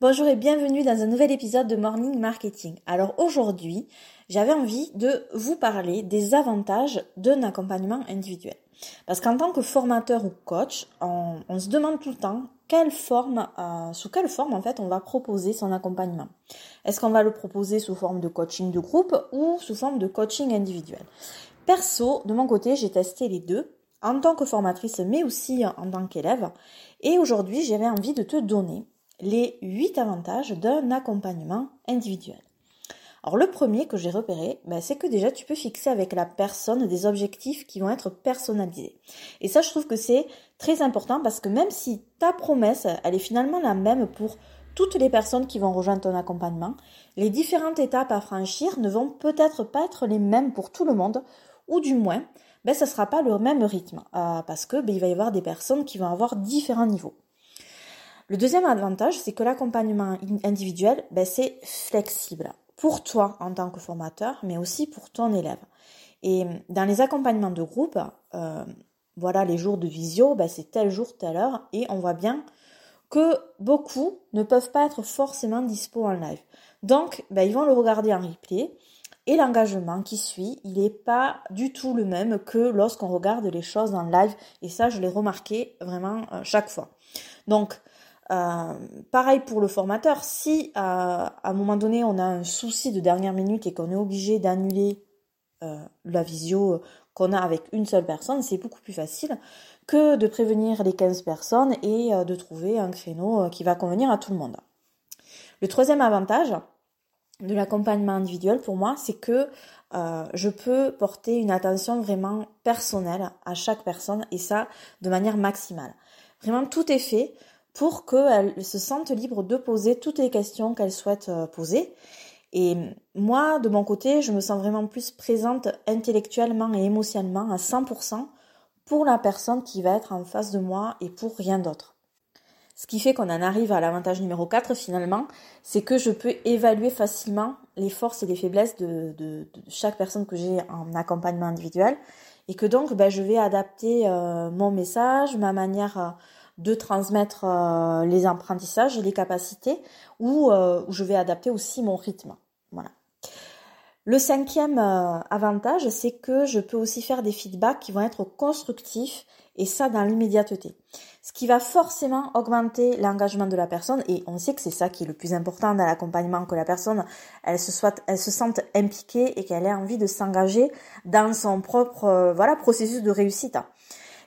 Bonjour et bienvenue dans un nouvel épisode de Morning Marketing. Alors aujourd'hui, j'avais envie de vous parler des avantages d'un accompagnement individuel. Parce qu'en tant que formateur ou coach, on, se demande tout le temps quelle forme, euh, sous quelle forme en fait on va proposer son accompagnement. Est-ce qu'on va le proposer sous forme de coaching de groupe ou sous forme de coaching individuel? Perso, de mon côté, j'ai testé les deux en tant que formatrice mais aussi en tant qu'élève. Et aujourd'hui, j'avais envie de te donner les 8 avantages d'un accompagnement individuel. Alors le premier que j'ai repéré, ben, c'est que déjà tu peux fixer avec la personne des objectifs qui vont être personnalisés. Et ça je trouve que c'est très important parce que même si ta promesse, elle est finalement la même pour toutes les personnes qui vont rejoindre ton accompagnement, les différentes étapes à franchir ne vont peut-être pas être les mêmes pour tout le monde, ou du moins, ben, ce ne sera pas le même rythme, euh, parce que ben, il va y avoir des personnes qui vont avoir différents niveaux. Le deuxième avantage, c'est que l'accompagnement individuel, ben, c'est flexible pour toi en tant que formateur, mais aussi pour ton élève. Et dans les accompagnements de groupe, euh, voilà, les jours de visio, ben, c'est tel jour, telle heure, et on voit bien que beaucoup ne peuvent pas être forcément dispo en live. Donc, ben, ils vont le regarder en replay, et l'engagement qui suit, il n'est pas du tout le même que lorsqu'on regarde les choses en live, et ça, je l'ai remarqué vraiment euh, chaque fois. Donc, euh, pareil pour le formateur, si euh, à un moment donné on a un souci de dernière minute et qu'on est obligé d'annuler euh, la visio qu'on a avec une seule personne, c'est beaucoup plus facile que de prévenir les 15 personnes et de trouver un créneau qui va convenir à tout le monde. Le troisième avantage de l'accompagnement individuel pour moi, c'est que je peux porter une attention vraiment personnelle à chaque personne et ça de manière maximale. Vraiment tout est fait pour qu'elle se sente libre de poser toutes les questions qu'elle souhaite euh, poser. Et moi, de mon côté, je me sens vraiment plus présente intellectuellement et émotionnellement à 100% pour la personne qui va être en face de moi et pour rien d'autre. Ce qui fait qu'on en arrive à l'avantage numéro 4 finalement, c'est que je peux évaluer facilement les forces et les faiblesses de, chaque personne que j'ai en accompagnement individuel et que donc ben, je vais adapter euh, mon message, ma manière euh, de transmettre euh, les apprentissages et les capacités euh, où je vais adapter aussi mon rythme. Voilà. Le cinquième euh, avantage, c'est que je peux aussi faire des feedbacks qui vont être constructifs et ça dans l'immédiateté. Ce qui va forcément augmenter l'engagement de la personne et on sait que c'est ça qui est le plus important dans l'accompagnement, que la personne elle se soit, elle se sente impliquée et qu'elle ait envie de s'engager dans son propre voilà processus de réussite.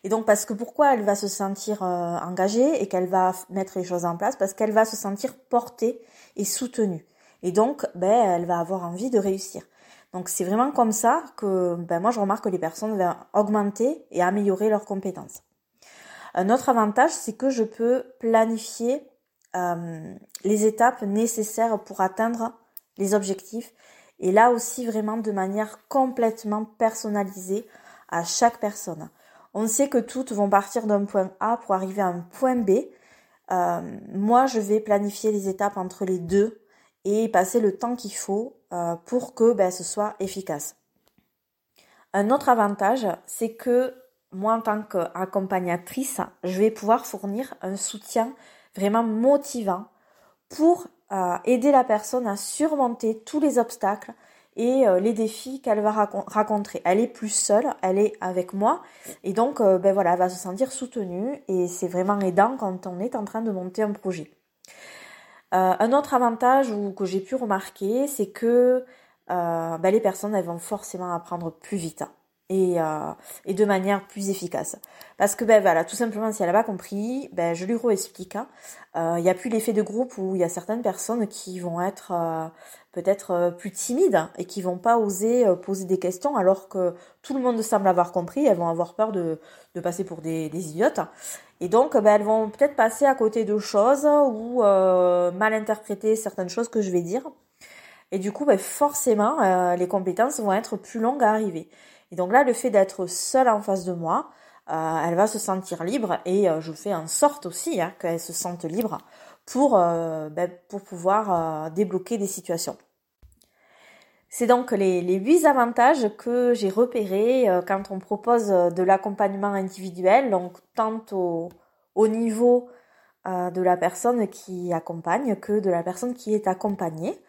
Et donc parce que pourquoi elle va se sentir euh, engagée et qu'elle va mettre les choses en place? Parce qu'elle va se sentir portée et soutenue. Et donc, ben, elle va avoir envie de réussir. Donc c'est vraiment comme ça que ben, moi je remarque que les personnes vont augmenter et améliorer leurs compétences. Un autre avantage, c'est que je peux planifier euh, les étapes nécessaires pour atteindre les objectifs. Et là aussi vraiment de manière complètement personnalisée à chaque personne. On sait que toutes vont partir d'un point A pour arriver à un point B. Euh, moi, je vais planifier les étapes entre les deux et passer le temps qu'il faut euh, pour que ben, ce soit efficace. Un autre avantage, c'est que moi, en tant qu'accompagnatrice, je vais pouvoir fournir un soutien vraiment motivant pour euh, aider la personne à surmonter tous les obstacles et euh, les défis qu'elle va rencontrer. Elle est plus seule, elle est avec moi et donc euh, ben voilà, elle va se sentir soutenue et c'est vraiment aidant quand on est en train de monter un projet. Euh, un autre avantage ou, que j'ai pu remarquer, c'est que ben les personnes elles vont forcément apprendre plus vite et, et de manière plus efficace. Parce que ben voilà, tout simplement si elle n'a pas compris, ben je lui réexplique. Hein. Il n'y a plus l'effet de groupe où il y a certaines personnes qui vont être peut-être euh, plus timides et qui vont pas oser euh, poser des questions alors que tout le monde semble avoir compris, elles vont avoir peur de, passer pour des, idiotes. Et donc, ben, elles vont peut-être passer à côté de choses ou euh, mal interpréter certaines choses que je vais dire. Et du coup, ben, forcément, les compétences vont être plus longues à arriver. Et donc là, le fait d'être seule en face de moi, elle va se sentir libre et je fais en sorte aussi hein, qu'elle se sente libre pour, euh, ben, pour pouvoir euh, débloquer des situations. C'est donc les, les 8 avantages que j'ai repérés euh, quand on propose de l'accompagnement individuel, donc tant au, au niveau euh, de la personne qui accompagne que de la personne qui est accompagnée.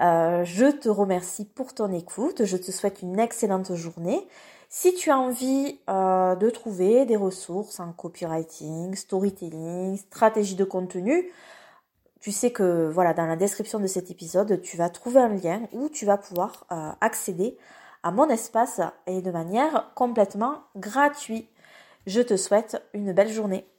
Euh, je te remercie pour ton écoute, je te souhaite une excellente journée. Si tu as envie euh, de trouver des ressources en copywriting, storytelling, stratégie de contenu, tu sais que voilà dans la description de cet épisode, tu vas trouver un lien où tu vas pouvoir accéder à mon espace et de manière complètement gratuite. Je te souhaite une belle journée.